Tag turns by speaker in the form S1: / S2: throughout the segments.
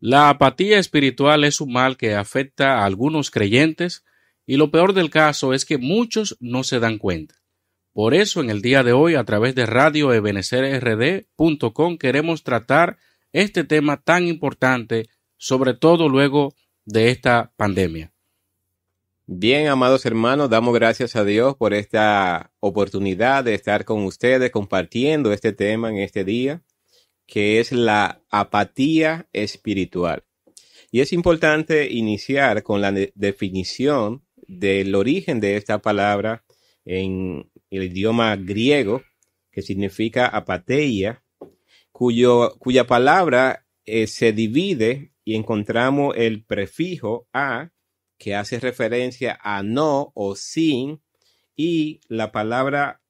S1: La apatía espiritual es un mal que afecta a algunos creyentes y lo peor del caso es que muchos no se dan cuenta. Por eso en el día de hoy a través de radioebenecerrd.com queremos tratar este tema tan importante, sobre todo luego de esta pandemia.
S2: Bien, amados hermanos, damos gracias a Dios por esta oportunidad de estar con ustedes compartiendo este tema en este día, que es la apatía espiritual. Y es importante iniciar con la de definición del origen de esta palabra en el idioma griego, que significa apateia, cuyo, cuya palabra eh, se divide y encontramos el prefijo a, que hace referencia a no o sin, y la palabra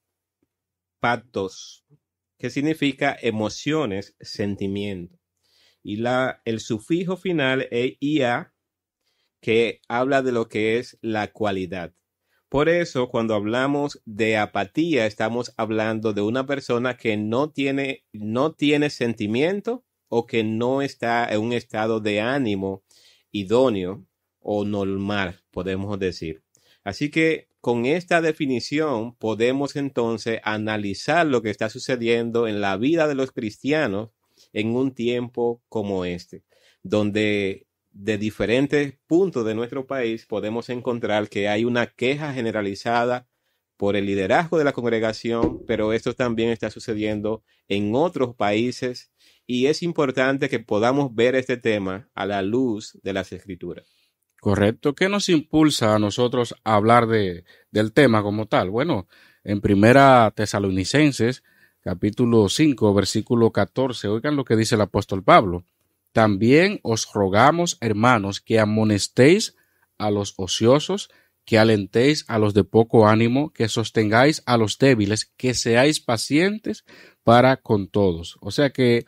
S2: patos, que significa emociones, sentimiento. Y la, el sufijo final es ia, que habla de lo que es la cualidad. Por eso, cuando hablamos de apatía, estamos hablando de una persona que no tiene, no tiene sentimiento o que no está en un estado de ánimo idóneo o normal, podemos decir. Así que con esta definición podemos entonces analizar lo que está sucediendo en la vida de los cristianos en un tiempo como este, donde de diferentes puntos de nuestro país podemos encontrar que hay una queja generalizada por el liderazgo de la congregación, pero esto también está sucediendo en otros países y es importante que podamos ver este tema a la luz de las escrituras.
S1: Correcto. ¿Qué nos impulsa a nosotros a hablar de, del tema como tal? Bueno, en primera Tesalonicenses, capítulo 5, versículo 14, oigan lo que dice el apóstol Pablo. También os rogamos, hermanos, que amonestéis a los ociosos, que alentéis a los de poco ánimo, que sostengáis a los débiles, que seáis pacientes para con todos. O sea que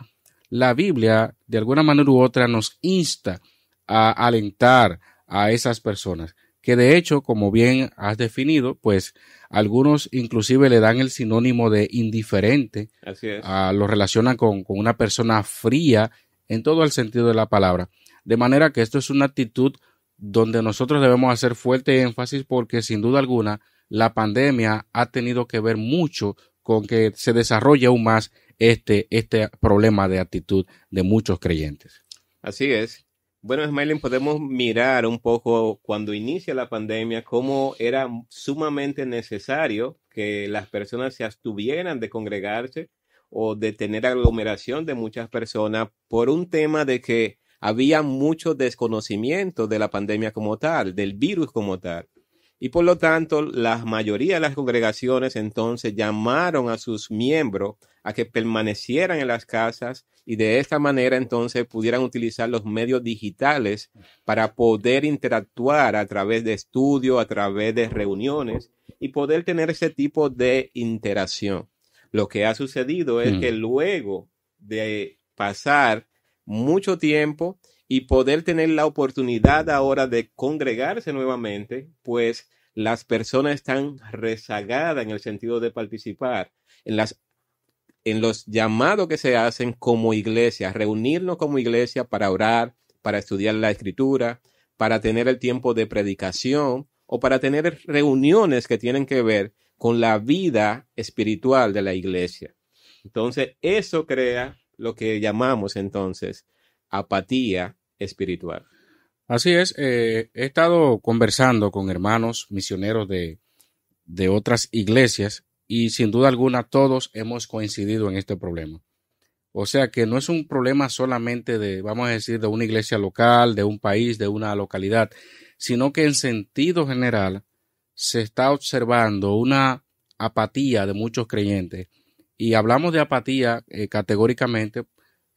S1: la Biblia, de alguna manera u otra, nos insta a alentar a esas personas, que de hecho, como bien has definido, pues algunos inclusive le dan el sinónimo de indiferente,
S2: Así es.
S1: lo relacionan con, con una persona fría en todo el sentido de la palabra. De manera que esto es una actitud donde nosotros debemos hacer fuerte énfasis porque sin duda alguna la pandemia ha tenido que ver mucho con que se desarrolle aún más este, este problema de actitud de muchos creyentes.
S2: Así es. Bueno, Smiling, podemos mirar un poco cuando inicia la pandemia cómo era sumamente necesario que las personas se abstuvieran de congregarse o de tener aglomeración de muchas personas por un tema de que había mucho desconocimiento de la pandemia como tal, del virus como tal. Y por lo tanto, la mayoría de las congregaciones entonces llamaron a sus miembros a que permanecieran en las casas y de esta manera entonces pudieran utilizar los medios digitales para poder interactuar a través de estudios, a través de reuniones y poder tener ese tipo de interacción. Lo que ha sucedido es
S1: Hmm.
S2: que luego de pasar mucho tiempo y poder tener la oportunidad ahora de congregarse nuevamente, pues las personas están rezagadas en el sentido de participar en las en los llamados que se hacen como iglesia, reunirnos como iglesia para orar, para estudiar la escritura, para tener el tiempo de predicación o para tener reuniones que tienen que ver con la vida espiritual de la iglesia. Entonces, eso crea lo que llamamos entonces apatía espiritual.
S1: Así es, eh, he estado conversando con hermanos misioneros de, de otras iglesias y sin duda alguna todos hemos coincidido en este problema. O sea que no es un problema solamente de, vamos a decir, de una iglesia local, de un país, de una localidad, sino que en sentido general se está observando una apatía de muchos creyentes. Y hablamos de apatía eh, categóricamente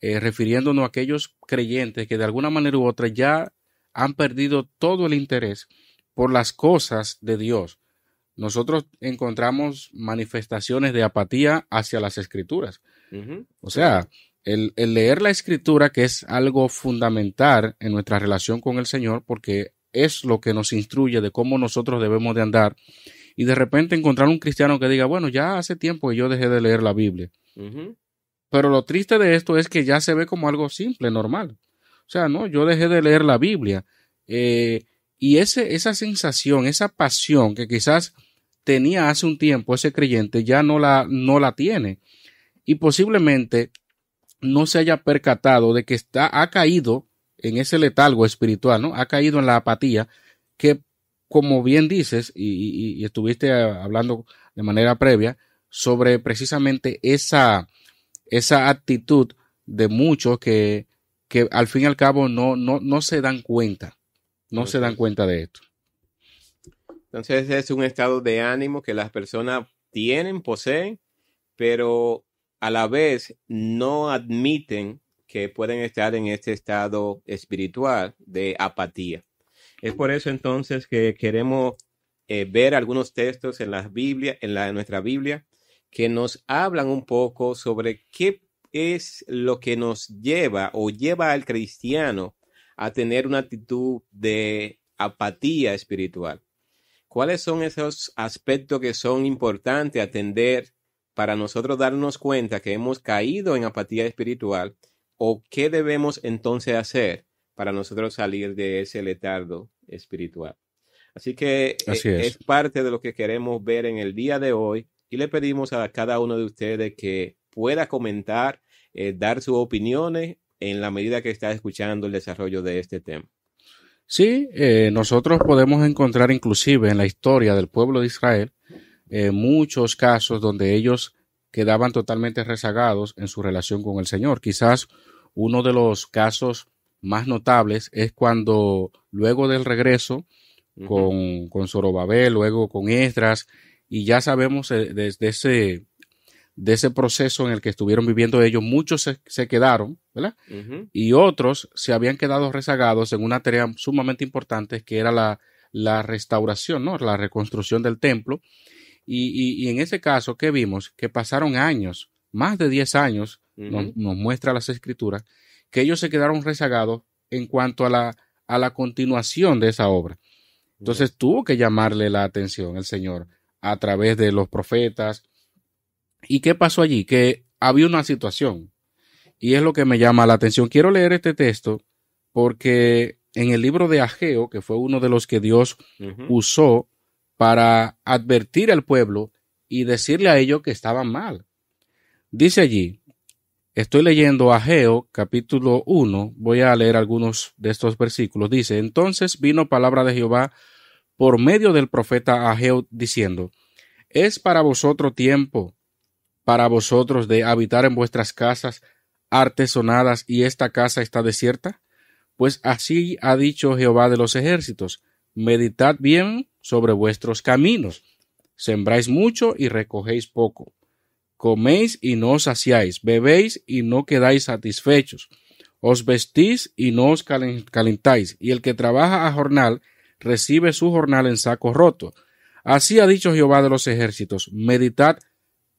S1: eh, refiriéndonos a aquellos creyentes que de alguna manera u otra ya han perdido todo el interés por las cosas de Dios. Nosotros encontramos manifestaciones de apatía hacia las escrituras. O sea, el, el, leer la escritura, que es algo fundamental en nuestra relación con el Señor, porque es lo que nos instruye de cómo nosotros debemos de andar, y de repente encontrar un cristiano que diga, bueno, ya hace tiempo que yo dejé de leer la Biblia. Pero lo triste de esto es que ya se ve como algo simple, normal. O sea, no, yo dejé de leer la Biblia. Eh, y ese, esa sensación, esa pasión que quizás tenía hace un tiempo ese creyente, ya no la, no la tiene. Y posiblemente no se haya percatado de que está, ha caído en ese letalgo espiritual, ¿no? Ha caído en la apatía que, como bien dices, y, y estuviste hablando de manera previa, sobre precisamente esa, esa actitud de muchos que, que al fin y al cabo no, no, no se dan cuenta, no se dan cuenta de esto.
S2: Entonces es un estado de ánimo que las personas tienen, poseen, pero a la vez no admiten que pueden estar en este estado espiritual de apatía. Es por eso entonces que queremos eh, ver algunos textos en la Biblia, en, la, en nuestra Biblia, que nos hablan un poco sobre qué es lo que nos lleva o lleva al cristiano a tener una actitud de apatía espiritual. ¿Cuáles son esos aspectos que son importantes atender para nosotros darnos cuenta que hemos caído en apatía espiritual o qué debemos entonces hacer para nosotros salir de ese letardo espiritual? Así que
S1: Así
S2: eh,
S1: es.
S2: es parte de lo que queremos ver en el día de hoy y le pedimos a cada uno de ustedes que pueda comentar, eh, dar sus opiniones en la medida que está escuchando el desarrollo de este tema.
S1: Sí, eh, nosotros podemos encontrar inclusive en la historia del pueblo de Israel eh, muchos casos donde ellos quedaban totalmente rezagados en su relación con el Señor. Quizás uno de los casos más notables es cuando luego del regreso con, con Zorobabel, luego con Esdras, y ya sabemos eh, desde ese, de ese proceso en el que estuvieron viviendo ellos, muchos se, se quedaron, ¿verdad? Y otros se habían quedado rezagados en una tarea sumamente importante que era la, la restauración, ¿no? La reconstrucción del templo. Y, y- y en ese caso, ¿qué vimos? Que pasaron años, más de 10 años, nos, muestra las escrituras, que ellos se quedaron rezagados en cuanto a la, a la continuación de esa obra. Entonces tuvo que llamarle la atención el Señor a través de los profetas. ¿Y qué pasó allí? Que había una situación. Y es lo que me llama la atención. Quiero leer este texto porque en el libro de Ageo, que fue uno de los que Dios usó para advertir al pueblo y decirle a ellos que estaban mal. Dice allí, estoy leyendo Ageo capítulo 1, voy a leer algunos de estos versículos. Dice, entonces vino palabra de Jehová por medio del profeta Ageo diciendo, es para vosotros tiempo, para vosotros de habitar en vuestras casas artesonadas y esta casa está desierta? Pues así ha dicho Jehová de los ejércitos, meditad bien sobre vuestros caminos, sembráis mucho y recogéis poco, coméis y no os saciáis, bebéis y no quedáis satisfechos, os vestís y no os calen- calentáis, y el que trabaja a jornal recibe su jornal en saco roto. Así ha dicho Jehová de los ejércitos, meditad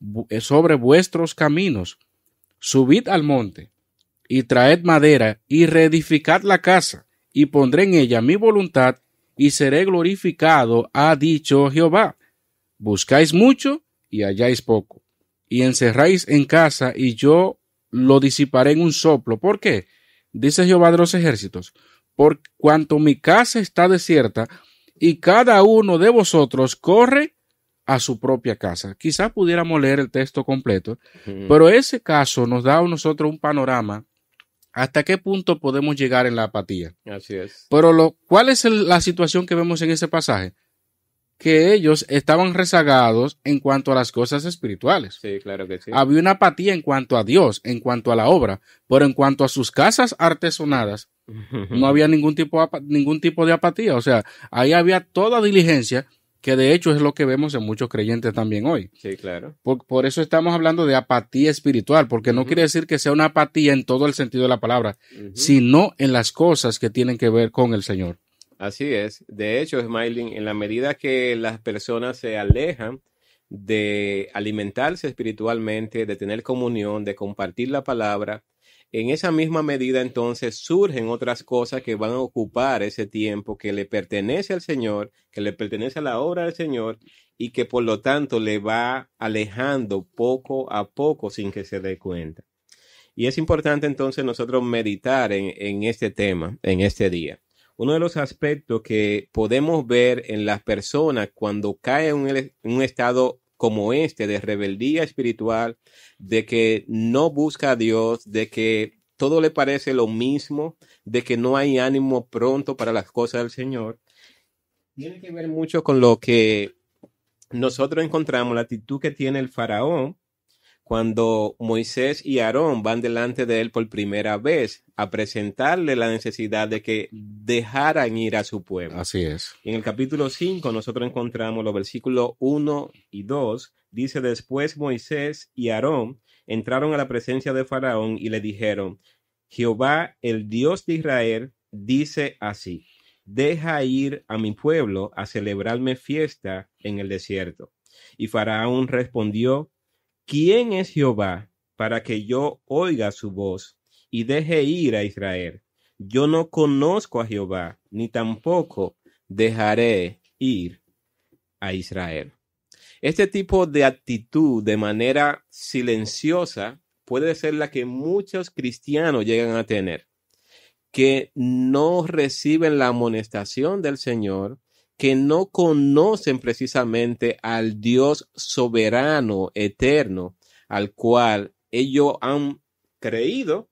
S1: bu- sobre vuestros caminos, subid al monte, y traed madera, y reedificad la casa, y pondré en ella mi voluntad, y seré glorificado, ha dicho Jehová. Buscáis mucho, y halláis poco, y encerráis en casa, y yo lo disiparé en un soplo. ¿Por qué? Dice Jehová de los ejércitos, por cuanto mi casa está desierta, y cada uno de vosotros corre a su propia casa. Quizá pudiéramos leer el texto completo, pero ese caso nos da a nosotros un panorama ¿Hasta qué punto podemos llegar en la apatía?
S2: Así es.
S1: Pero lo, ¿cuál es el- la situación que vemos en ese pasaje? Que ellos estaban rezagados en cuanto a las cosas espirituales.
S2: Sí, claro que sí.
S1: Había una apatía en cuanto a Dios, en cuanto a la obra, pero en cuanto a sus casas artesonadas, no había ningún tipo, ningún tipo de apatía. O sea, ahí había toda diligencia, que de hecho es lo que vemos en muchos creyentes también hoy.
S2: Sí, claro.
S1: Por, por eso estamos hablando de apatía espiritual, porque no quiere decir que sea una apatía en todo el sentido de la palabra, sino en las cosas que tienen que ver con el Señor.
S2: Así es. De hecho, Smiling, en la medida que las personas se alejan de alimentarse espiritualmente, de tener comunión, de compartir la palabra, en esa misma medida entonces surgen otras cosas que van a ocupar ese tiempo que le pertenece al Señor, que le pertenece a la obra del Señor y que por lo tanto le va alejando poco a poco sin que se dé cuenta. Y es importante entonces nosotros meditar en, en este tema, en este día. Uno de los aspectos que podemos ver en las personas cuando caen en un, un estado como este de rebeldía espiritual, de que no busca a Dios, de que todo le parece lo mismo, de que no hay ánimo pronto para las cosas del Señor, tiene que ver mucho con lo que nosotros encontramos, la actitud que tiene el faraón cuando Moisés y Aarón van delante de él por primera vez a presentarle la necesidad de que dejaran ir a su pueblo.
S1: Así es.
S2: En el capítulo 5 nosotros encontramos los versículos 1 y 2. Dice, después Moisés y Aarón entraron a la presencia de Faraón y le dijeron, Jehová, el Dios de Israel, dice así, deja ir a mi pueblo a celebrarme fiesta en el desierto. Y Faraón respondió, ¿quién es Jehová para que yo oiga su voz y deje ir a Israel? Yo no conozco a Jehová, ni tampoco dejaré ir a Israel. Este tipo de actitud de manera silenciosa puede ser la que muchos cristianos llegan a tener, que no reciben la amonestación del Señor, que no conocen precisamente al Dios soberano, eterno, al cual ellos han creído,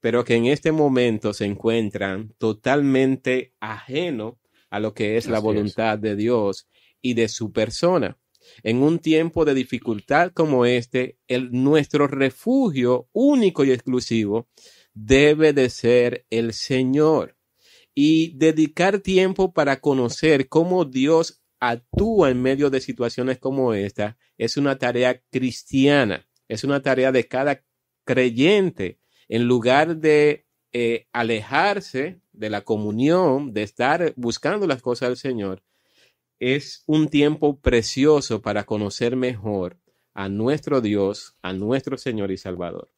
S2: pero que en este momento se encuentran totalmente ajenos a lo que es la
S1: es.
S2: voluntad de Dios y de su persona. En un tiempo de dificultad como este, el, nuestro refugio único y exclusivo debe de ser el Señor y dedicar tiempo para conocer cómo Dios actúa en medio de situaciones como esta es una tarea cristiana, es una tarea de cada creyente, en lugar de eh, alejarse de la comunión, de estar buscando las cosas del Señor, es un tiempo precioso para conocer mejor a nuestro Dios, a nuestro Señor y Salvador.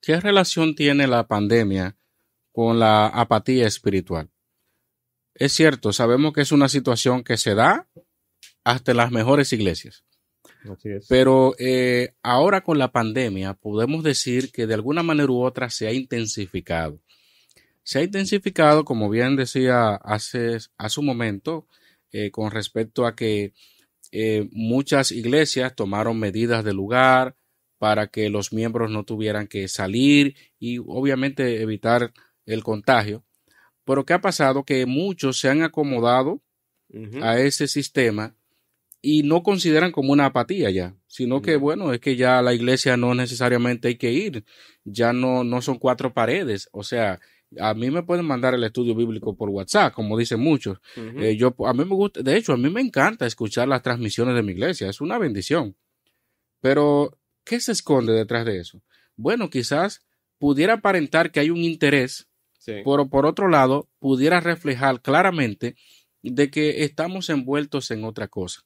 S1: ¿Qué relación tiene la pandemia con la apatía espiritual? Es cierto, sabemos que es una situación que se da hasta en las mejores iglesias,
S2: Así es.
S1: pero eh, ahora con la pandemia podemos decir que de alguna manera u otra se ha intensificado. Se ha intensificado, como bien decía hace, hace un momento, eh, con respecto a que eh, muchas iglesias tomaron medidas de lugar para que los miembros no tuvieran que salir y obviamente evitar el contagio. Pero ¿qué ha pasado? Que muchos se han acomodado a ese sistema y no consideran como una apatía ya, sino que bueno, es que ya a la iglesia no necesariamente hay que ir, ya no, no son cuatro paredes, o sea, a mí me pueden mandar el estudio bíblico por WhatsApp, como dicen muchos. Eh, yo, a mí me gusta, de hecho, a mí me encanta escuchar las transmisiones de mi iglesia, es una bendición. Pero, ¿qué se esconde detrás de eso? Bueno, quizás pudiera aparentar que hay un interés, Pero por otro lado, pudiera reflejar claramente de que estamos envueltos en otra cosa.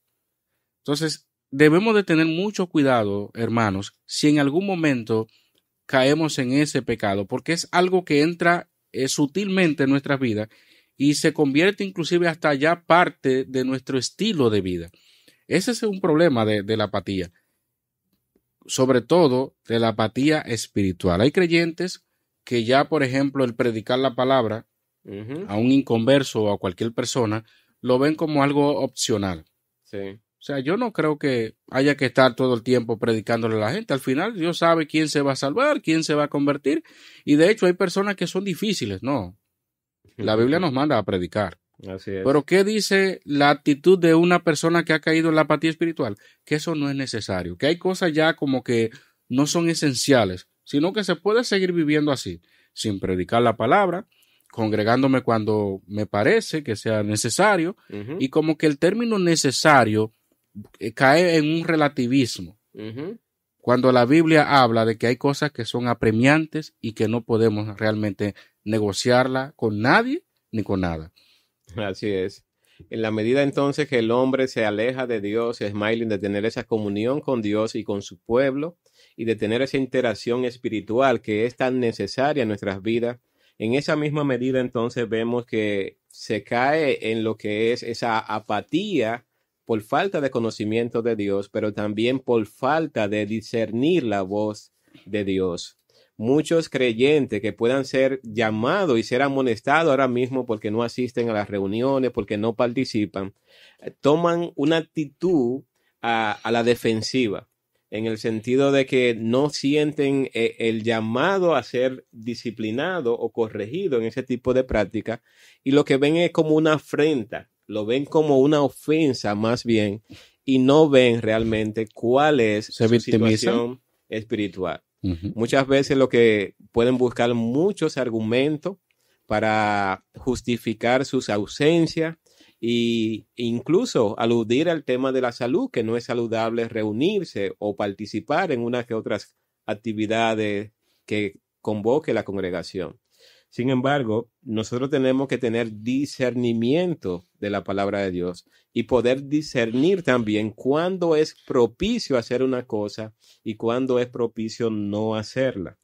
S1: Entonces, debemos de tener mucho cuidado, hermanos, si en algún momento caemos en ese pecado, porque es algo que entra eh, sutilmente en nuestras vidas y se convierte inclusive hasta ya parte de nuestro estilo de vida. Ese es un problema de la apatía, sobre todo de la apatía espiritual. Hay creyentes que ya, por ejemplo, el predicar la palabra a un inconverso o a cualquier persona, lo ven como algo opcional.
S2: Sí.
S1: sea, yo no creo que haya que estar todo el tiempo predicándole a la gente. Al final, Dios sabe quién se va a salvar, quién se va a convertir. Y de hecho, hay personas que son difíciles, ¿no? La Biblia nos manda a predicar.
S2: Así es.
S1: Pero ¿qué dice la actitud de una persona que ha caído en la apatía espiritual? Que eso no es necesario, que hay cosas ya como que no son esenciales, sino que se puede seguir viviendo así, sin predicar la palabra, congregándome cuando me parece que sea necesario, y como que el término necesario eh, cae en un relativismo. Cuando la Biblia habla de que hay cosas que son apremiantes y que no podemos realmente negociarla con nadie ni con nada.
S2: Así es. En la medida entonces que el hombre se aleja de Dios, Smiling, de tener esa comunión con Dios y con su pueblo y de tener esa interacción espiritual que es tan necesaria en nuestras vidas, en esa misma medida entonces vemos que se cae en lo que es esa apatía por falta de conocimiento de Dios, pero también por falta de discernir la voz de Dios. Muchos creyentes que puedan ser llamados y ser amonestados ahora mismo porque no asisten a las reuniones, porque no participan, toman una actitud a, a la defensiva, en el sentido de que no sienten eh, el llamado a ser disciplinado o corregido en ese tipo de práctica y lo que ven es como una afrenta, lo ven como una ofensa más bien y no ven realmente cuál es
S1: Se
S2: su
S1: victimizan.
S2: situación espiritual. Muchas veces lo que pueden buscar muchos argumentos para justificar sus ausencias e incluso aludir al tema de la salud, que no es saludable reunirse o participar en unas que otras actividades que convoque la congregación. Sin embargo, nosotros tenemos que tener discernimiento de la palabra de Dios y poder discernir también cuándo es propicio hacer una cosa y cuándo es propicio no hacerla.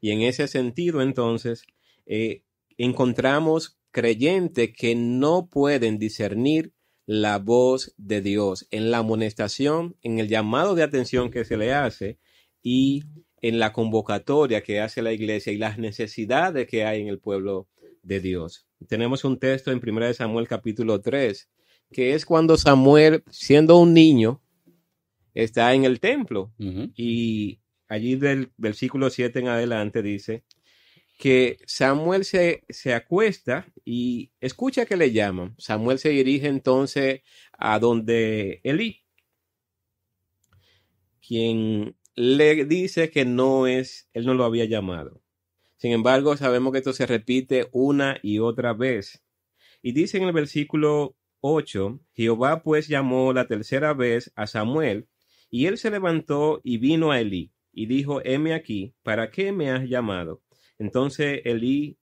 S2: Y en ese sentido, entonces, eh, encontramos creyentes que no pueden discernir la voz de Dios en la amonestación, en el llamado de atención que se le hace y en la convocatoria que hace la iglesia y las necesidades que hay en el pueblo de Dios. Tenemos un texto en 1 Samuel capítulo 3, que es cuando Samuel, siendo un niño, está en el templo y allí del versículo 7 en adelante dice que Samuel se, se acuesta y escucha que le llaman. Samuel se dirige entonces a donde Elí, quien le dice que no es, él no lo había llamado. Sin embargo, sabemos que esto se repite una y otra vez. Y dice en el versículo 8, Jehová pues llamó la tercera vez a Samuel, y él se levantó y vino a Elí, y dijo, heme aquí, ¿para qué me has llamado? Entonces Elí,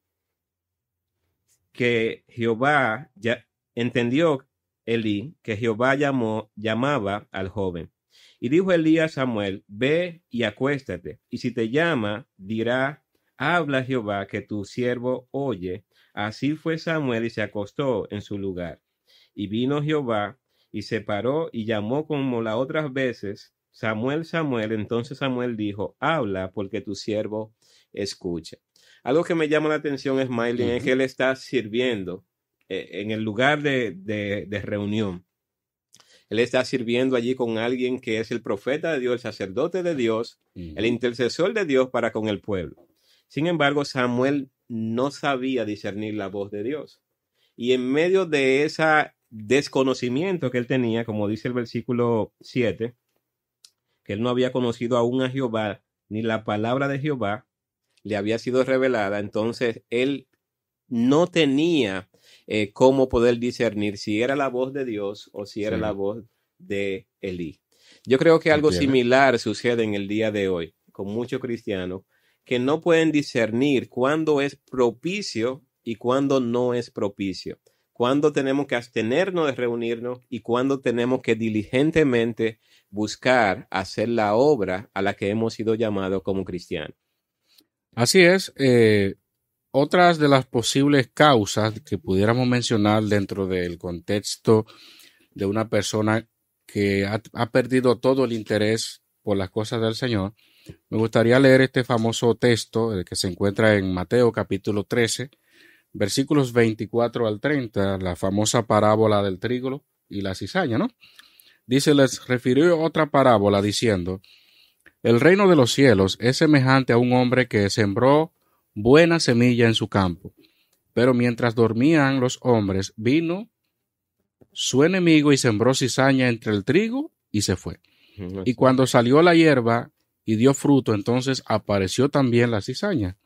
S2: que Jehová ya entendió Elí que Jehová llamó, llamaba al joven. Y dijo Elí a Samuel, ve y acuéstate, y si te llama, dirá, habla Jehová que tu siervo oye. Así fue Samuel y se acostó en su lugar. Y vino Jehová y se paró y llamó como las otras veces, Samuel, Samuel. Entonces Samuel dijo, habla porque tu siervo escucha. Algo que me llama la atención, Smiley, es que él está sirviendo eh, en el lugar de, de, de reunión. Él está sirviendo allí con alguien que es el profeta de Dios, el sacerdote de Dios, el intercesor de Dios para con el pueblo. Sin embargo, Samuel no sabía discernir la voz de Dios. Y en medio de ese desconocimiento que él tenía, como dice el versículo 7, que él no había conocido aún a Jehová, ni la palabra de Jehová le había sido revelada, entonces él no tenía eh, cómo poder discernir si era la voz de Dios o si era
S1: Sí.
S2: la voz de Elí. Yo creo que algo
S1: Entiendo.
S2: similar sucede en el día de hoy con muchos cristianos que no pueden discernir cuándo es propicio y cuándo no es propicio, cuándo tenemos que abstenernos de reunirnos y cuándo tenemos que diligentemente buscar hacer la obra a la que hemos sido llamados como cristianos.
S1: Así es. eh, otras de las posibles causas que pudiéramos mencionar dentro del contexto de una persona que ha, perdido todo el interés por las cosas del Señor, me gustaría leer este famoso texto que se encuentra en Mateo capítulo 13, versículos 24 al 30, la famosa parábola del trigo y la cizaña, ¿no? dice, les refirió otra parábola diciendo, el reino de los cielos es semejante a un hombre que sembró buena semilla en su campo. Pero mientras dormían los hombres, vino su enemigo y sembró cizaña entre el trigo y se fue. Y cuando salió la hierba y dio fruto, entonces apareció también la cizaña.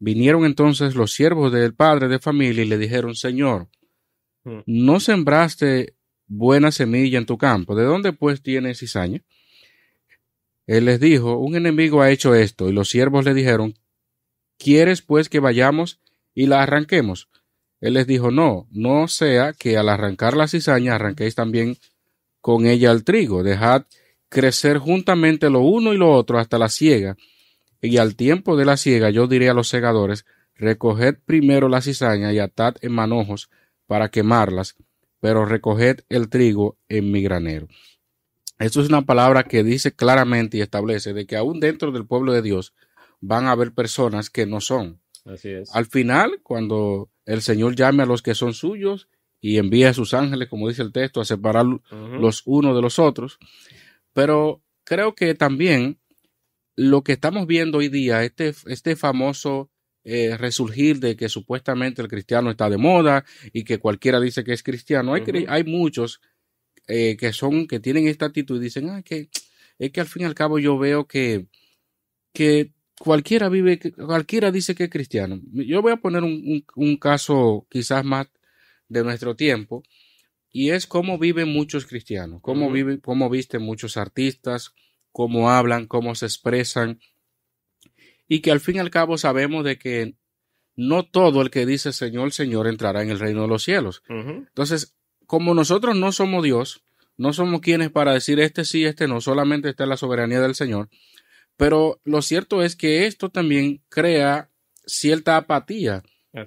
S1: Vinieron entonces los siervos del padre de familia y le dijeron, Señor, ¿no sembraste buena semilla en tu campo? ¿De dónde pues tiene cizaña? Él les dijo, un enemigo ha hecho esto, y los siervos le dijeron, ¿quieres pues que vayamos y la arranquemos? Él les dijo, no, no sea que al arrancar la cizaña arranquéis también con ella el trigo, dejad crecer juntamente lo uno y lo otro hasta la siega, y al tiempo de la siega yo diré a los segadores, recoged primero la cizaña y atad en manojos para quemarlas, pero recoged el trigo en mi granero. Esto es una palabra que dice claramente y establece de que aún dentro del pueblo de Dios van a haber personas que no son.
S2: Así es.
S1: Al final, cuando el Señor llame a los que son suyos y envíe a sus ángeles, como dice el texto, a separar los unos de los otros. Pero creo que también lo que estamos viendo hoy día, este, este famoso eh, resurgir de que supuestamente el cristiano está de moda y que cualquiera dice que es cristiano, hay, hay muchos eh, que son, que tienen esta actitud y dicen, ah, que es que al fin y al cabo yo veo que, que cualquiera vive, cualquiera dice que es cristiano. Yo voy a poner un, un, caso quizás más de nuestro tiempo y es cómo viven muchos cristianos, cómo, viven, cómo visten muchos artistas, cómo hablan, cómo se expresan y que al fin y al cabo sabemos de que no todo el que dice Señor, Señor entrará en el reino de los cielos. Entonces, como nosotros no somos Dios, no somos quienes para decir este sí, este no, solamente está en la soberanía del Señor, pero lo cierto es que esto también crea cierta apatía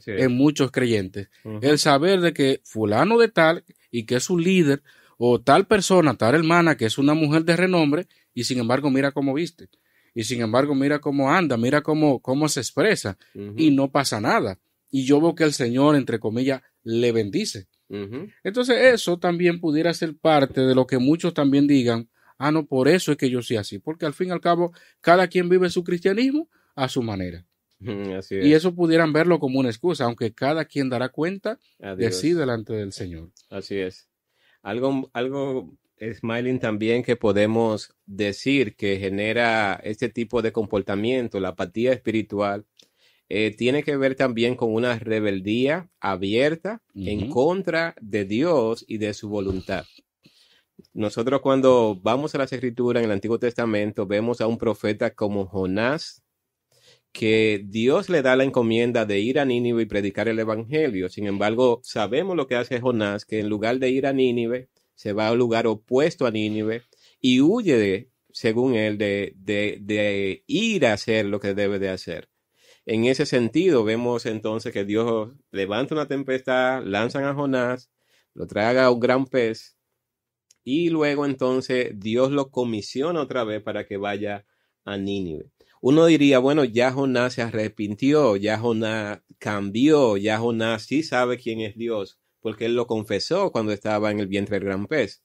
S1: en muchos creyentes. El saber de que fulano de tal y que es un líder o tal persona, tal hermana que es una mujer de renombre y sin embargo mira cómo viste y sin embargo mira cómo anda, mira cómo, cómo se expresa y no pasa nada. Y yo veo que el Señor, entre comillas, le bendice. Entonces eso también pudiera ser parte de lo que muchos también digan, ah, no, por eso es que yo soy así, porque al fin y al cabo cada quien vive su cristianismo a su manera. Y eso pudieran verlo como una excusa, aunque cada quien dará cuenta de sí delante del Señor.
S2: Así es. Algo, algo, Smiling, también que podemos decir que genera este tipo de comportamiento, la apatía espiritual, eh, tiene que ver también con una rebeldía abierta en contra de Dios y de su voluntad. Nosotros cuando vamos a las escrituras en el Antiguo Testamento vemos a un profeta como Jonás, que Dios le da la encomienda de ir a Nínive y predicar el Evangelio. Sin embargo, sabemos lo que hace Jonás, que en lugar de ir a Nínive, se va al lugar opuesto a Nínive y huye, de, según él, de, de, de ir a hacer lo que debe de hacer. En ese sentido, vemos entonces que Dios levanta una tempestad, lanzan a Jonás, lo traga a un gran pez y luego entonces Dios lo comisiona otra vez para que vaya a Nínive. Uno diría, bueno, ya Jonás se arrepintió, ya Jonás cambió, ya Jonás sí sabe quién es Dios, porque él lo confesó cuando estaba en el vientre del gran pez.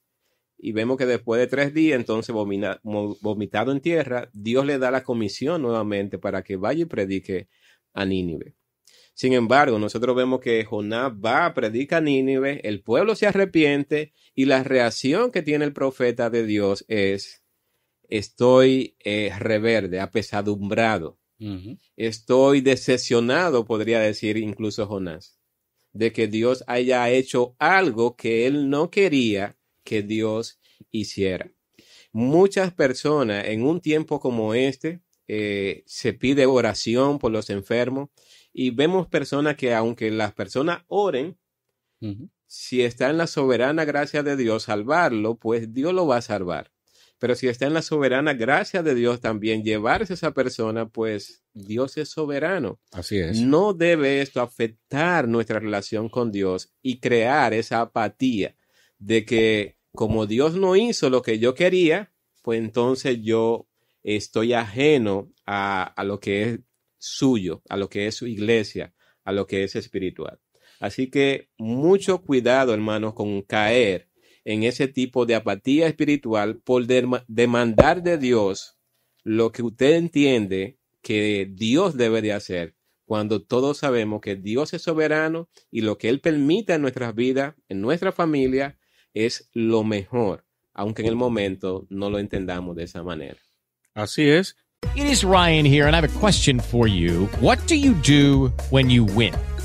S2: Y vemos que después de tres días, entonces vomitado en tierra, Dios le da la comisión nuevamente para que vaya y predique a Nínive. Sin embargo, nosotros vemos que Jonás va, predica a Nínive, el pueblo se arrepiente y la reacción que tiene el profeta de Dios es, estoy eh, reverde, apesadumbrado, estoy decepcionado, podría decir incluso Jonás, de que Dios haya hecho algo que él no quería que Dios hiciera. Muchas personas en un tiempo como este eh, se pide oración por los enfermos y vemos personas que aunque las personas oren, si está en la soberana gracia de Dios salvarlo, pues Dios lo va a salvar. Pero si está en la soberana gracia de Dios también llevarse a esa persona, pues Dios es soberano.
S1: Así es.
S2: No debe esto afectar nuestra relación con Dios y crear esa apatía de que como Dios no hizo lo que yo quería, pues entonces yo estoy ajeno a, a lo que es suyo, a lo que es su iglesia, a lo que es espiritual. Así que mucho cuidado, hermanos, con caer en ese tipo de apatía espiritual por dem- demandar de Dios lo que usted entiende que Dios debe de hacer, cuando todos sabemos que Dios es soberano y lo que Él permite en nuestras vidas, en nuestra familia, es lo mejor, aunque en el momento no lo entendamos de esa manera.
S1: Así es.
S3: It is Ryan here, and I have a question for you. What do you do when you win?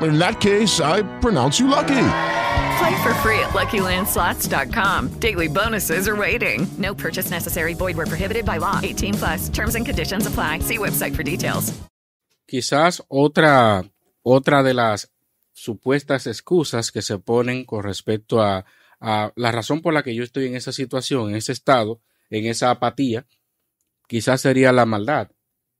S4: In that case, I pronounce you lucky.
S5: Play for free at LuckyLandSlots.com. Daily bonuses are waiting. No purchase necessary. Void where prohibited by law. 18 plus. Terms and conditions apply. See website for details.
S1: Quizás otra, otra de las supuestas excusas que se ponen con respecto a, a la razón por la que yo estoy en esa situación, en ese estado, en esa apatía, quizás sería la maldad.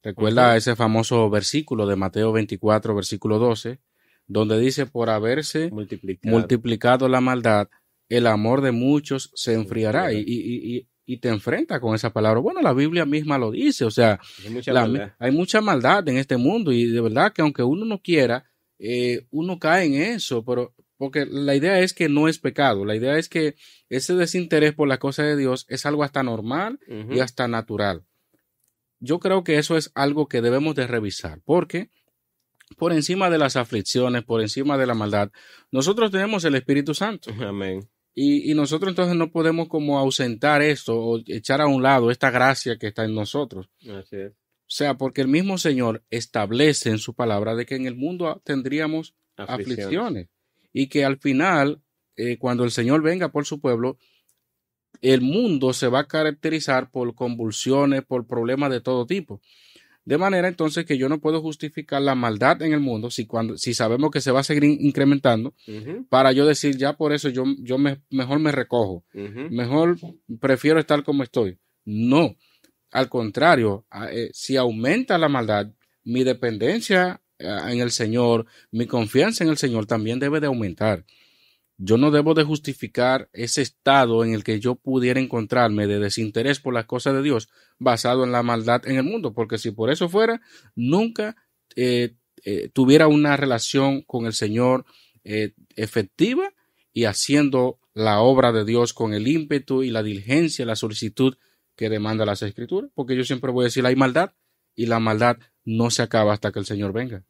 S1: Recuerda
S2: Ujú.
S1: ese famoso versículo de Mateo 24, versículo 12, donde dice, por haberse
S2: Multiplicado.
S1: multiplicado la maldad, el amor de muchos se enfriará y, y- y- y- y te enfrenta con esa palabra. Bueno, la Biblia misma lo dice, o sea,
S2: Hay mucha
S1: la-
S2: maldad.
S1: hay mucha maldad en este mundo y de verdad que aunque uno no quiera, eh, uno cae en eso, pero porque la idea es que no es pecado, la idea es que ese desinterés por las cosas de Dios es algo hasta normal y hasta natural. Yo creo que eso es algo que debemos de revisar, porque por encima de las aflicciones, por encima de la maldad, nosotros tenemos el Espíritu Santo.
S2: Amén.
S1: Y, y nosotros entonces no podemos como ausentar esto o echar a un lado esta gracia que está en nosotros.
S2: Así es.
S1: O sea, porque el mismo Señor establece en su palabra de que en el mundo tendríamos
S2: Aflicciones.
S1: aflicciones y que al final, eh, cuando el Señor venga por su pueblo, el mundo se va a caracterizar por convulsiones, por problemas de todo tipo. De manera entonces que yo no puedo justificar la maldad en el mundo si, cuando, si sabemos que se va a seguir in- incrementando para yo decir ya por eso yo, yo me, mejor me recojo mejor prefiero estar como estoy. No, al contrario, eh, si aumenta la maldad, mi dependencia eh, en el Señor, mi confianza en el Señor también debe de aumentar. Yo no debo de justificar ese estado en el que yo pudiera encontrarme de desinterés por las cosas de Dios basado en la maldad en el mundo, porque si por eso fuera, nunca eh, eh, tuviera una relación con el Señor eh, efectiva y haciendo la obra de Dios con el ímpetu y la diligencia, la solicitud que demanda las escrituras, porque yo siempre voy a decir hay maldad y la maldad no se acaba hasta que el Señor venga.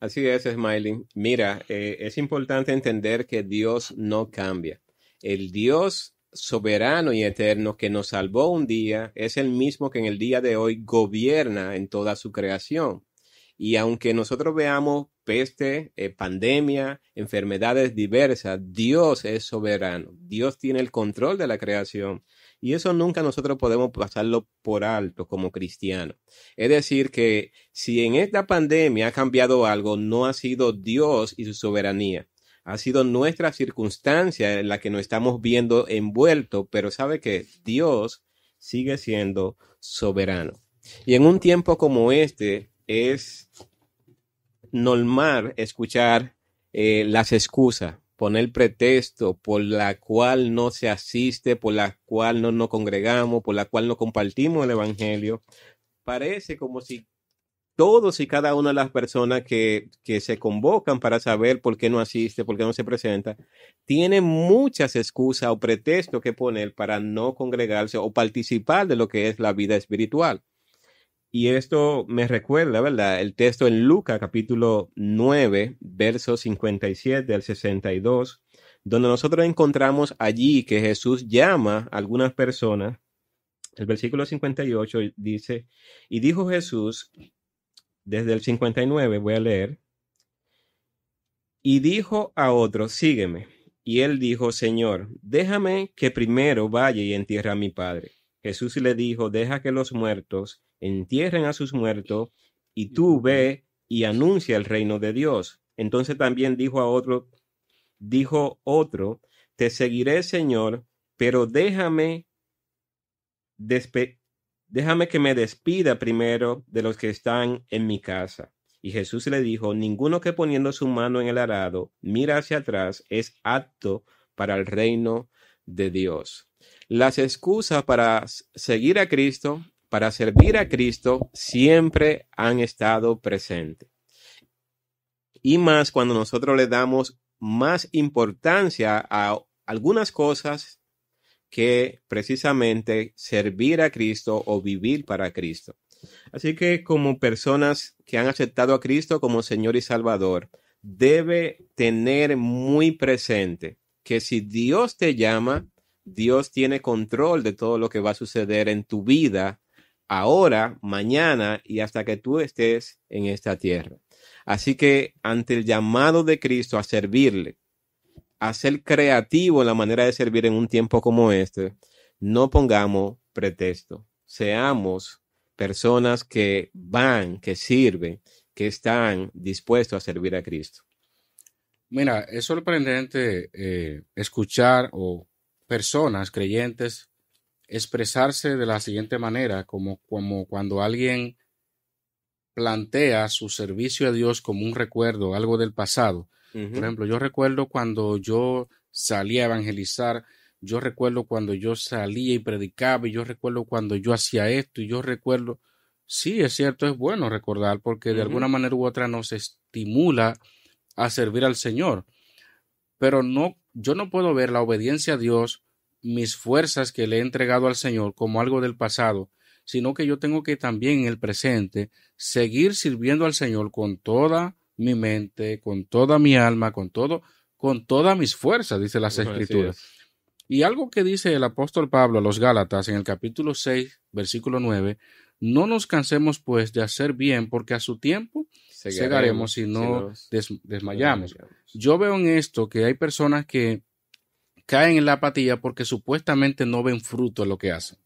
S2: Así es, Smiley. Mira, eh, es importante entender que Dios no cambia. El Dios soberano y eterno que nos salvó un día es el mismo que en el día de hoy gobierna en toda su creación. Y aunque nosotros veamos peste, eh, pandemia, enfermedades diversas, Dios es soberano. Dios tiene el control de la creación. Y eso nunca nosotros podemos pasarlo por alto como cristianos. Es decir, que si en esta pandemia ha cambiado algo, no ha sido Dios y su soberanía. Ha sido nuestra circunstancia en la que nos estamos viendo envuelto, pero sabe que Dios sigue siendo soberano. Y en un tiempo como este es normal escuchar eh, las excusas, poner pretexto por la cual no se asiste, por la cual no nos congregamos, por la cual no compartimos el Evangelio. Parece como si todos y cada una de las personas que, que se convocan para saber por qué no asiste, por qué no se presenta, tienen muchas excusas o pretextos que poner para no congregarse o participar de lo que es la vida espiritual. Y esto me recuerda, ¿verdad? El texto en Lucas capítulo 9, versos 57 al 62, donde nosotros encontramos allí que Jesús llama a algunas personas. El versículo 58 dice, y dijo Jesús, desde el 59 voy a leer, y dijo a otro, sígueme. Y él dijo, Señor, déjame que primero vaya y entierre a mi padre. Jesús le dijo, deja que los muertos entierren a sus muertos, y tú ve y anuncia el reino de Dios. Entonces también dijo a otro, dijo otro, te seguiré, Señor, pero déjame despe déjame que me despida primero de los que están en mi casa. Y Jesús le dijo, ninguno que poniendo su mano en el arado mira hacia atrás es apto para el reino de Dios. Las excusas para seguir a Cristo, para servir a Cristo, siempre han estado presentes. Y más cuando nosotros le damos más importancia a algunas cosas que precisamente servir a Cristo o vivir para Cristo. Así que como personas que han aceptado a Cristo como Señor y Salvador, debe tener muy presente que si Dios te llama, Dios tiene control de todo lo que va a suceder en tu vida ahora, mañana y hasta que tú estés en esta tierra. Así que ante el llamado de Cristo a servirle, a ser creativo en la manera de servir en un tiempo como este, no pongamos pretexto. Seamos personas que van, que sirven, que están dispuestos a servir a Cristo.
S1: Mira, es sorprendente eh, escuchar o personas creyentes expresarse de la siguiente manera, como, como cuando alguien plantea su servicio a Dios como un recuerdo, algo del pasado. Por ejemplo, yo recuerdo cuando yo salía a evangelizar, yo recuerdo cuando yo salía y predicaba, y yo recuerdo cuando yo hacía esto, y yo recuerdo, sí, es cierto, es bueno recordar, porque de alguna manera u otra nos estimula a servir al Señor. Pero no, yo no puedo ver la obediencia a Dios, mis fuerzas que le he entregado al Señor como algo del pasado, sino que yo tengo que también en el presente seguir sirviendo al Señor con toda mi mente, con toda mi alma, con todo, con todas mis fuerzas, dice las escrituras. Y algo que dice el apóstol Pablo a los Gálatas en el capítulo 6, versículo 9, no nos cansemos pues de hacer bien, porque a su tiempo cegaremos si no desmayamos. Yo veo en esto que hay personas que caen en la apatía porque supuestamente no ven fruto en lo que hacen.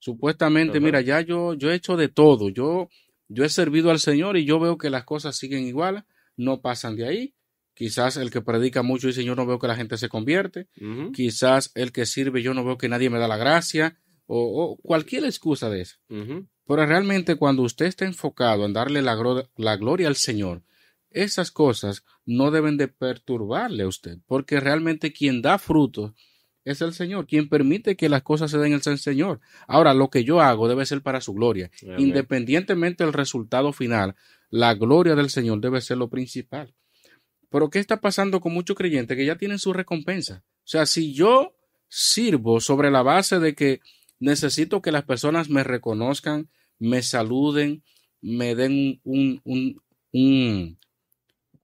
S1: Supuestamente, mira, ya yo, yo he hecho de todo, yo yo he servido al Señor y yo veo que las cosas siguen igual, no pasan de ahí. Quizás el que predica mucho dice, yo no veo que la gente se convierte. Quizás el que sirve, yo no veo que nadie me da la gracia. O, cualquier excusa de eso. Pero realmente cuando usted está enfocado en darle la, la gloria al Señor, esas cosas no deben de perturbarle a usted, porque realmente quien da frutos es el Señor, quien permite que las cosas se den el Señor. Ahora, lo que yo hago debe ser para su gloria. Independientemente del resultado final, la gloria del Señor debe ser lo principal. Pero ¿qué está pasando con muchos creyentes que ya tienen su recompensa? O sea, si yo sirvo sobre la base de que necesito que las personas me reconozcan, me saluden, me den un, un, un,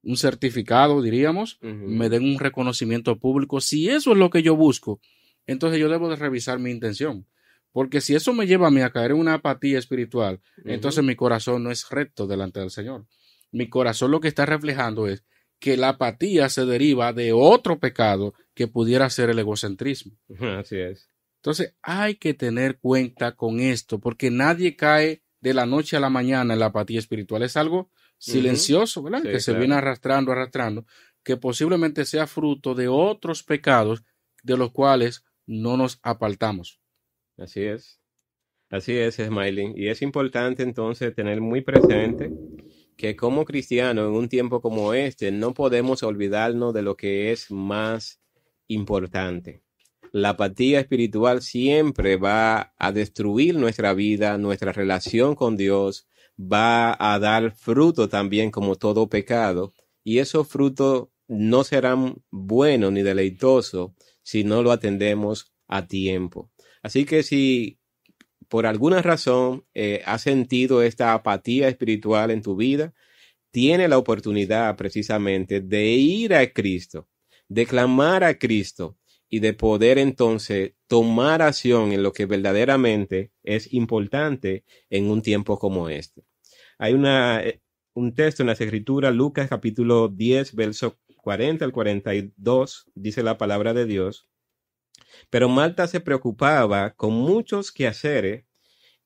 S1: un certificado, diríamos, me den un reconocimiento público. Si eso es lo que yo busco, entonces yo debo de revisar mi intención. Porque si eso me lleva a mí a caer en una apatía espiritual, entonces mi corazón no es recto delante del Señor. Mi corazón lo que está reflejando es que la apatía se deriva de otro pecado que pudiera ser el egocentrismo.
S2: Así es.
S1: Entonces hay que tener cuenta con esto, porque nadie cae de la noche a la mañana en la apatía espiritual. Es algo silencioso, ¿verdad? que se viene arrastrando, arrastrando, que posiblemente sea fruto de otros pecados de los cuales no nos apartamos.
S2: Así es. Así es, Smiling. Y es importante entonces tener muy presente que como cristianos en un tiempo como este no podemos olvidarnos de lo que es más importante. La apatía espiritual siempre va a destruir nuestra vida, nuestra relación con Dios, va a dar fruto también como todo pecado, y esos frutos no serán buenos ni deleitosos si no lo atendemos a tiempo. Así que si por alguna razón eh, has sentido esta apatía espiritual en tu vida, tiene la oportunidad precisamente de ir a Cristo, de clamar a Cristo y de poder entonces tomar acción en lo que verdaderamente es importante en un tiempo como este. Hay una, eh, un texto en las escrituras, Lucas capítulo 10, verso 40 al 42 dice la palabra de Dios. Pero Marta se preocupaba con muchos quehaceres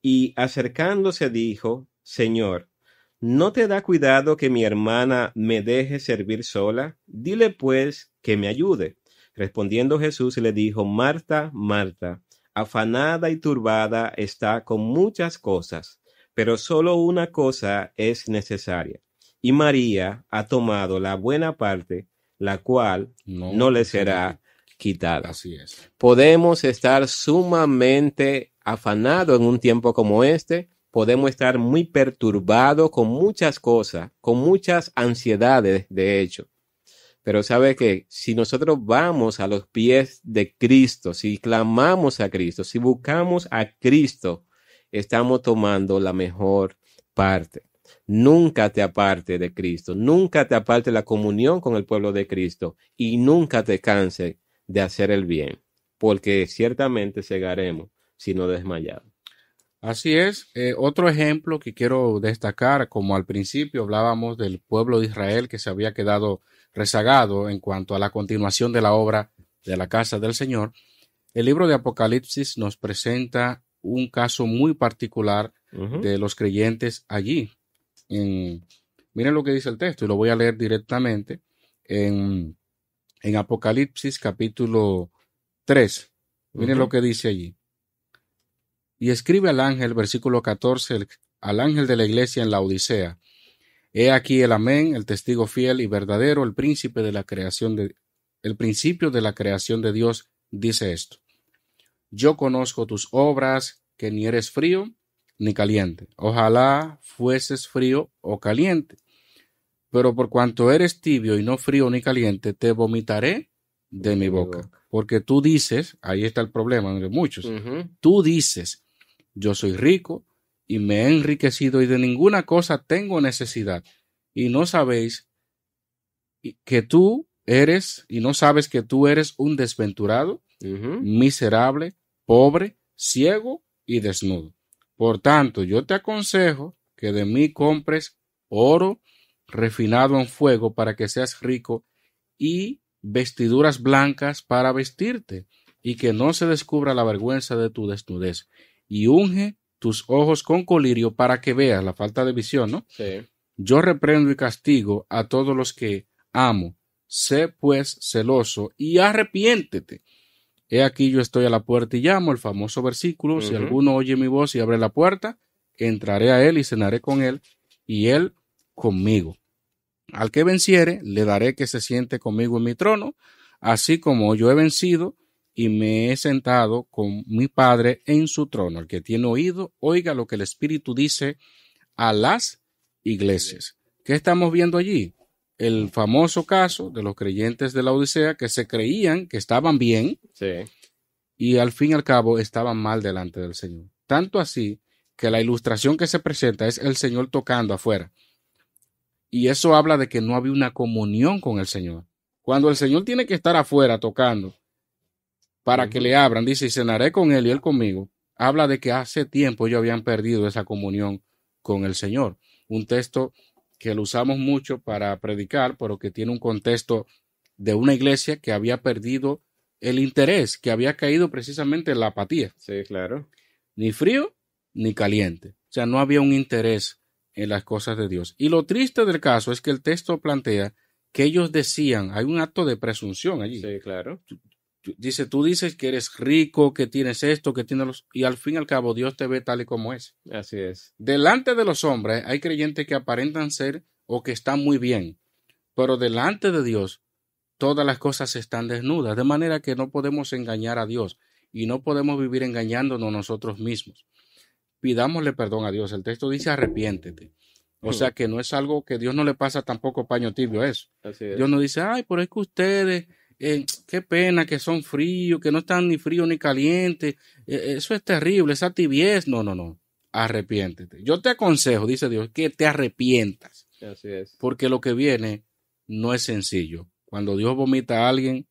S2: y acercándose dijo, Señor, ¿no te da cuidado que mi hermana me deje servir sola? Dile pues que me ayude. Respondiendo Jesús le dijo, Marta, Marta, afanada y turbada está con muchas cosas, pero solo una cosa es necesaria. Y María ha tomado la buena parte, la cual no,
S1: No,
S2: le será quitada.
S1: Así es.
S2: Podemos estar sumamente afanados en un tiempo como este, podemos estar muy perturbados con muchas cosas, con muchas ansiedades, de hecho. Pero sabe que si nosotros vamos a los pies de Cristo, si clamamos a Cristo, si buscamos a Cristo, estamos tomando la mejor parte. Nunca te aparte de Cristo, nunca te aparte la comunión con el pueblo de Cristo y nunca te canse de hacer el bien, porque ciertamente cegaremos si no desmayamos.
S1: Así es. Eh, otro ejemplo que quiero destacar, como al principio hablábamos del pueblo de Israel que se había quedado rezagado en cuanto a la continuación de la obra de la casa del Señor, el libro de Apocalipsis nos presenta un caso muy particular de los creyentes allí. En- miren lo que dice el texto y lo voy a leer directamente en, en Apocalipsis capítulo 3. Miren lo que dice allí. Y escribe al ángel, versículo 14, el- al ángel de la iglesia en la Odisea. He aquí el amén, el testigo fiel y verdadero, el príncipe de la creación de, el principio de la creación de Dios, dice esto. Yo conozco tus obras, que ni eres frío ni caliente. Ojalá fueses frío o caliente. Pero por cuanto eres tibio y no frío ni caliente, te vomitaré de mi boca. Porque tú dices, ahí está el problema de muchos, tú dices, yo soy rico y me he enriquecido y de ninguna cosa tengo necesidad. Y no sabéis que tú eres, y no sabes que tú eres un desventurado, miserable, pobre, ciego y desnudo. Por tanto, yo te aconsejo que de mí compres oro refinado en fuego para que seas rico y vestiduras blancas para vestirte y que no se descubra la vergüenza de tu desnudez y unge tus ojos con colirio para que veas la falta de visión, ¿no?
S2: Sí.
S1: Yo reprendo y castigo a todos los que amo. Sé pues celoso y arrepiéntete. He aquí yo estoy a la puerta y llamo, el famoso versículo, si alguno oye mi voz y abre la puerta, entraré a él y cenaré con él y él conmigo. Al que venciere, le daré que se siente conmigo en mi trono, así como yo he vencido y me he sentado con mi Padre en su trono. El que tiene oído, oiga lo que el Espíritu dice a las iglesias. ¿Qué estamos viendo allí? El famoso caso de los creyentes de la Odisea que se creían que estaban bien
S2: Sí.
S1: y al fin y al cabo estaban mal delante del Señor. Tanto así que la ilustración que se presenta es el Señor tocando afuera. Y eso habla de que no había una comunión con el Señor. Cuando el Señor tiene que estar afuera tocando para que le abran, dice, y cenaré con él y él conmigo, habla de que hace tiempo ellos habían perdido esa comunión con el Señor. Un texto que lo usamos mucho para predicar, pero que tiene un contexto de una iglesia que había perdido el interés, que había caído precisamente en la apatía,
S2: Sí, claro.
S1: ni frío ni caliente. O sea, no había un interés en las cosas de Dios. Y lo triste del caso es que el texto plantea que ellos decían, hay un acto de presunción allí.
S2: Sí, claro.
S1: Dice, tú dices que eres rico, que tienes esto, que tienes los... Y al fin y al cabo Dios te ve tal y como es.
S2: Así es.
S1: Delante de los hombres hay creyentes que aparentan ser o que están muy bien, pero delante de Dios todas las cosas están desnudas, de manera que no podemos engañar a Dios y no podemos vivir engañándonos nosotros mismos. Pidámosle perdón a Dios. El texto dice arrepiéntete. O sea que no es algo que Dios no le pasa tampoco paño tibio a eso.
S2: Así es.
S1: Dios no dice, ay, pero es que ustedes, eh, qué pena que son fríos, que no están ni fríos ni calientes. Eh, eso es terrible, esa tibiez. No, no, no. Arrepiéntete. Yo te aconsejo, dice Dios, que te arrepientas,
S2: Así es.
S1: porque lo que viene no es sencillo. Cuando Dios vomita a alguien,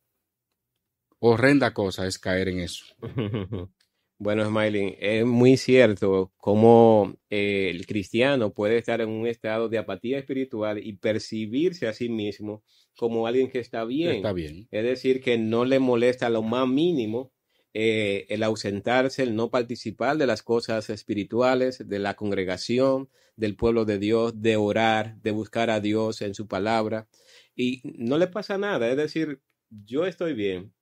S1: horrenda cosa es caer en eso.
S2: Bueno, Smiley, es muy cierto cómo eh, el cristiano puede estar en un estado de apatía espiritual y percibirse a sí mismo como alguien que está bien.
S1: Está bien.
S2: Es decir, que no le molesta lo más mínimo eh, el ausentarse, el no participar de las cosas espirituales, de la congregación, del pueblo de Dios, de orar, de buscar a Dios en su palabra. Y no le pasa nada, es decir, yo estoy bien.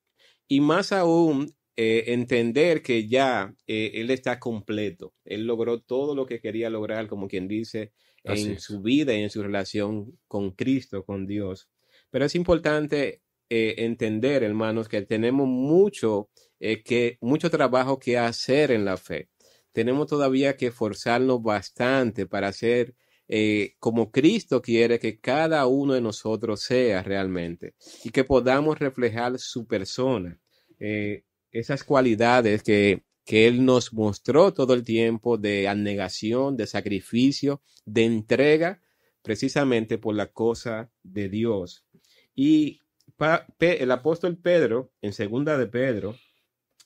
S2: Y más aún, eh, entender que ya eh, él está completo. Él logró todo lo que quería lograr, como quien dice,
S1: Así
S2: en
S1: es.
S2: su vida y en su relación con Cristo, con Dios. Pero es importante eh, entender, hermanos, que tenemos mucho, eh, que, mucho trabajo que hacer en la fe. Tenemos todavía que esforzarnos bastante para ser eh, como Cristo quiere que cada uno de nosotros sea realmente y que podamos reflejar su persona, eh, esas cualidades que, que Él nos mostró todo el tiempo de abnegación, de sacrificio, de entrega, precisamente por la cosa de Dios. Y pa- Pe- el apóstol Pedro, en segunda de Pedro,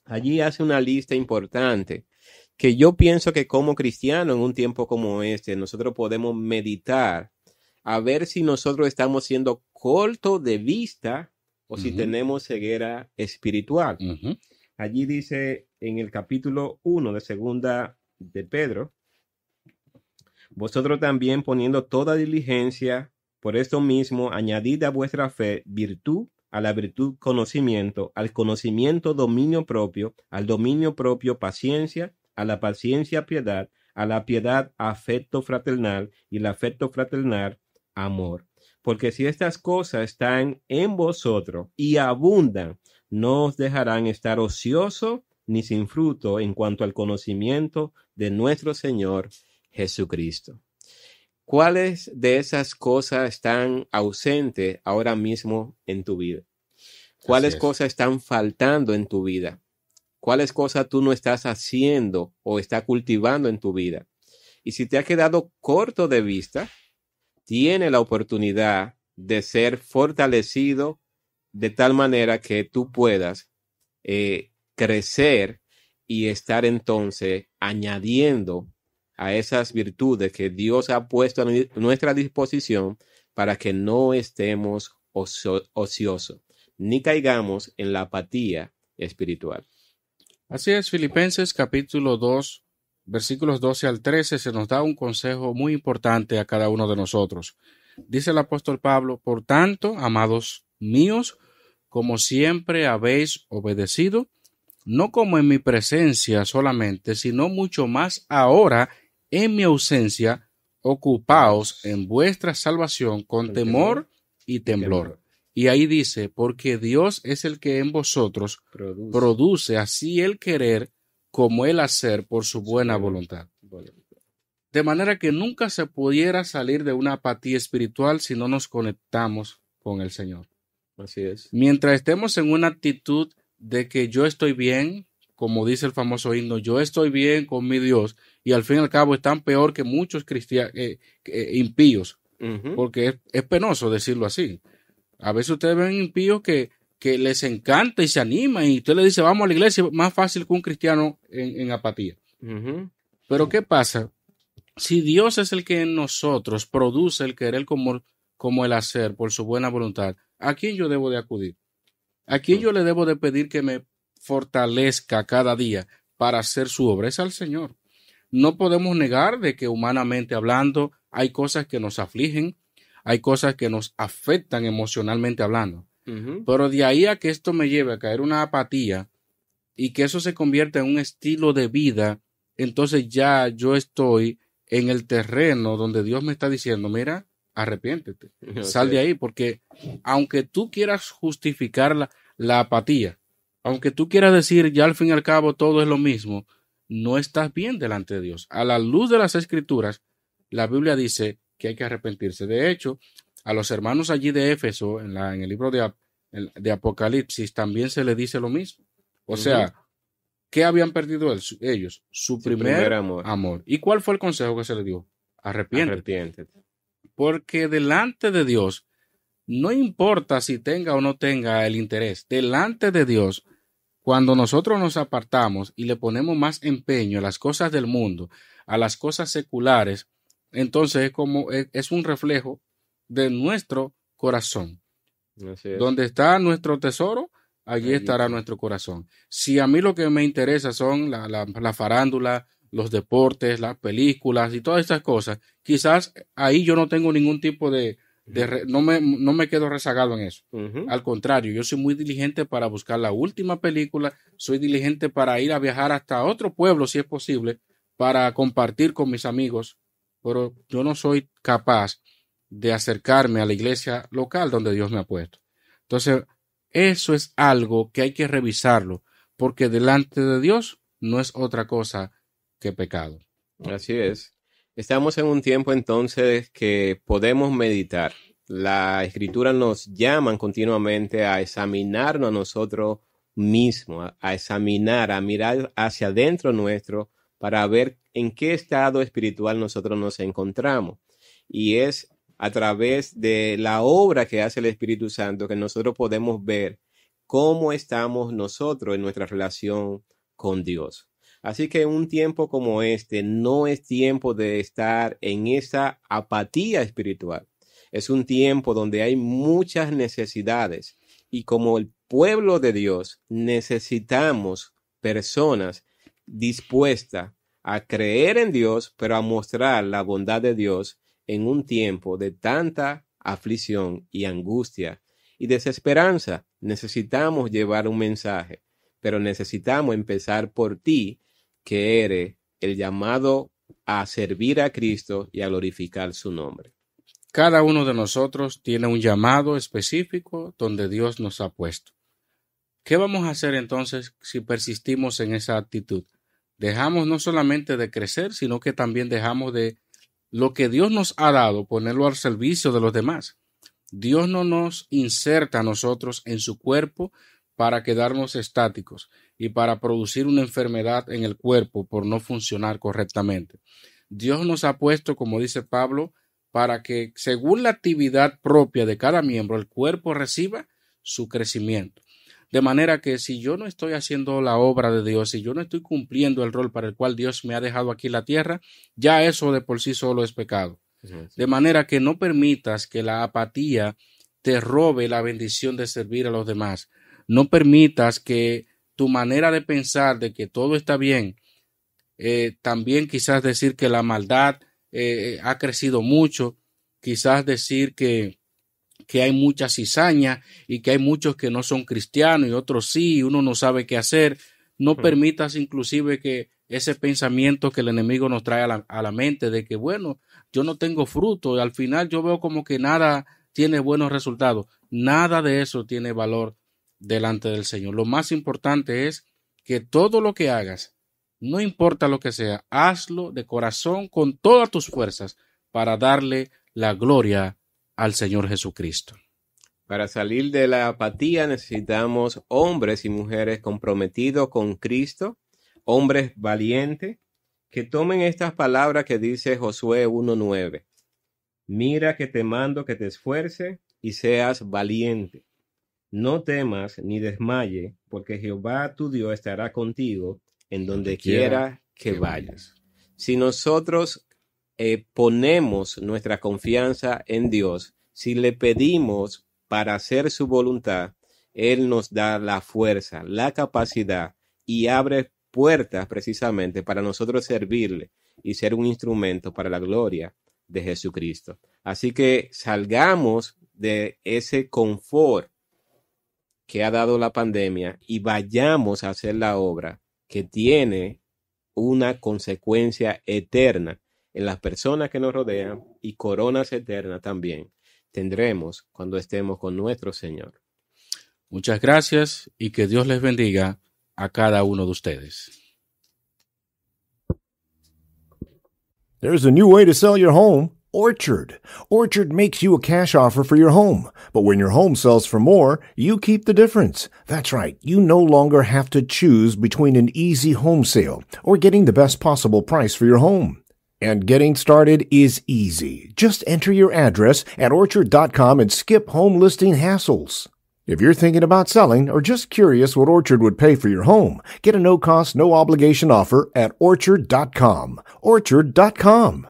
S2: allí hace una lista importante que yo pienso que como cristiano en un tiempo como este, nosotros podemos meditar a ver si nosotros estamos siendo corto de vista o si tenemos ceguera espiritual. Allí dice en el capítulo 1 de segunda de Pedro, vosotros también poniendo toda diligencia, por esto mismo añadid a vuestra fe virtud, a la virtud conocimiento, al conocimiento dominio propio, al dominio propio paciencia, a la paciencia piedad, a la piedad afecto fraternal y el afecto fraternal amor. Porque si estas cosas están en vosotros y abundan, no os dejarán estar ocioso ni sin fruto en cuanto al conocimiento de nuestro Señor Jesucristo. ¿Cuáles de esas cosas están ausentes ahora mismo en tu vida? ¿Cuáles
S1: es.
S2: cosas están faltando en tu vida? ¿Cuáles cosas tú no estás haciendo o está cultivando en tu vida? Y si te ha quedado corto de vista, tiene la oportunidad de ser fortalecido de tal manera que tú puedas eh, crecer y estar entonces añadiendo a esas virtudes que Dios ha puesto a nu- nuestra disposición para que no estemos ocio- ociosos ni caigamos en la apatía espiritual.
S1: Así es, Filipenses capítulo 2, versículos 12 al 13, se nos da un consejo muy importante a cada uno de nosotros. Dice el apóstol Pablo, por tanto, amados míos, como siempre habéis obedecido, no como en mi presencia solamente, sino mucho más ahora en mi ausencia, ocupaos en vuestra salvación con temor y temblor. Y ahí dice, porque Dios es el que en vosotros
S2: Produce.
S1: produce así el querer como el hacer por su buena
S2: buena
S1: voluntad. De manera que nunca se pudiera salir de una apatía espiritual si no nos conectamos con el Señor.
S2: Así es.
S1: Mientras estemos en una actitud de que yo estoy bien, como dice el famoso himno, yo estoy bien con mi Dios, y al fin y al cabo están peor que muchos cristianos impíos,
S2: Ujú.
S1: porque es, es penoso decirlo así. A veces ustedes ven impíos que, que les encanta y se animan, y usted le dice, vamos a la iglesia, más fácil que un cristiano en, en apatía. Pero ¿qué pasa? Si Dios es el que en nosotros produce el querer como, como el hacer por su buena voluntad, ¿a quién yo debo de acudir? ¿A quién yo le debo de pedir que me fortalezca cada día para hacer su obra? Es al Señor. No podemos negar de que humanamente hablando hay cosas que nos afligen, hay cosas que nos afectan emocionalmente hablando. Pero de ahí a que esto me lleve a caer una apatía y que eso se convierta en un estilo de vida, entonces ya yo estoy en el terreno donde Dios me está diciendo, mira, arrepiéntete, sal de ahí, porque aunque tú quieras justificar la, la apatía, aunque tú quieras decir ya al fin y al cabo todo es lo mismo, no estás bien delante de Dios. A la luz de las escrituras, la Biblia dice que hay que arrepentirse. De hecho, a los hermanos allí de Éfeso, en, la, en el libro de, Apocalipsis, también se le dice lo mismo. O sea, ¿qué habían perdido su- ellos? Su, primer,
S2: primer amor.
S1: amor. ¿Y cuál fue el consejo que se le dio? Arrepiéntete.
S2: Arrepiéntete.
S1: Porque delante de Dios, no importa si tenga o no tenga el interés, delante de Dios, cuando nosotros nos apartamos y le ponemos más empeño a las cosas del mundo, a las cosas seculares, entonces es como es, un reflejo de nuestro corazón.
S2: Es.
S1: Donde está nuestro tesoro, allí estará nuestro corazón. Si a mí lo que me interesa son la, la, la farándula, los deportes, las películas y todas estas cosas, quizás ahí yo no tengo ningún tipo de, de no, me, no me quedo rezagado en eso. Al contrario, yo soy muy diligente para buscar la última película, soy diligente para ir a viajar hasta otro pueblo si es posible, para compartir con mis amigos, pero yo no soy capaz de acercarme a la iglesia local donde Dios me ha puesto. Entonces, eso es algo que hay que revisarlo, porque delante de Dios no es otra cosa que pecado.
S2: Así es. Estamos en un tiempo entonces que podemos meditar. La escritura nos llama continuamente a examinarnos a nosotros mismos, a, a examinar, a mirar hacia adentro nuestro para ver en qué estado espiritual nosotros nos encontramos. Y es a través de la obra que hace el Espíritu Santo que nosotros podemos ver cómo estamos nosotros en nuestra relación con Dios. Así que un tiempo como este no es tiempo de estar en esa apatía espiritual. Es un tiempo donde hay muchas necesidades y como el pueblo de Dios necesitamos personas dispuestas a creer en Dios, pero a mostrar la bondad de Dios en un tiempo de tanta aflicción y angustia y desesperanza. Necesitamos llevar un mensaje, pero necesitamos empezar por ti, que eres el llamado a servir a Cristo y a glorificar su nombre.
S1: Cada uno de nosotros tiene un llamado específico donde Dios nos ha puesto. ¿Qué vamos a hacer entonces si persistimos en esa actitud? Dejamos no solamente de crecer, sino que también dejamos de lo que Dios nos ha dado, ponerlo al servicio de los demás. Dios no nos inserta a nosotros en su cuerpo para quedarnos estáticos y para producir una enfermedad en el cuerpo por no funcionar correctamente. Dios nos ha puesto, como dice Pablo, para que según la actividad propia de cada miembro, el cuerpo reciba su crecimiento. De manera que si yo no estoy haciendo la obra de Dios, si yo no estoy cumpliendo el rol para el cual Dios me ha dejado aquí en la tierra, ya eso de por sí solo es pecado. De manera que no permitas que la apatía te robe la bendición de servir a los demás. No permitas que tu manera de pensar de que todo está bien, eh, también quizás decir que la maldad eh, ha crecido mucho, quizás decir que, que hay mucha cizaña y que hay muchos que no son cristianos y otros sí, y uno no sabe qué hacer. No permitas inclusive que ese pensamiento que el enemigo nos trae a la, a la mente de que, bueno, yo no tengo fruto y al final yo veo como que nada tiene buenos resultados. Nada de eso tiene valor delante del Señor. Lo más importante es que todo lo que hagas, no importa lo que sea, hazlo de corazón con todas tus fuerzas para darle la gloria al Señor Jesucristo.
S2: Para salir de la apatía necesitamos hombres y mujeres comprometidos con Cristo, hombres valientes, que tomen estas palabras que dice Josué 1.9. Mira que te mando que te esfuerce y seas valiente. No temas ni desmaye, porque Jehová tu Dios estará contigo en donde quiera que vayas. Si nosotros eh, ponemos nuestra confianza en Dios, si le pedimos para hacer su voluntad, Él nos da la fuerza, la capacidad y abre puertas precisamente para nosotros servirle y ser un instrumento para la gloria de Jesucristo. Así que salgamos de ese confort que ha dado la pandemia y vayamos a hacer la obra que tiene una consecuencia eterna en las personas que nos rodean y coronas eternas también tendremos cuando estemos con nuestro Señor.
S1: Muchas gracias y que Dios les bendiga a cada uno de ustedes.
S6: There's a new way to sell your home. Orchard. Orchard makes you a cash offer for your home. But when your home sells for more, you keep the difference. That's right. You no longer have to choose between an easy home sale or getting the best possible price for your home. And getting started is easy. Just enter your address at orchard.com and skip home listing hassles. If you're thinking about selling or just curious what Orchard would pay for your home, get a no cost, no obligation offer at orchard.com. Orchard.com.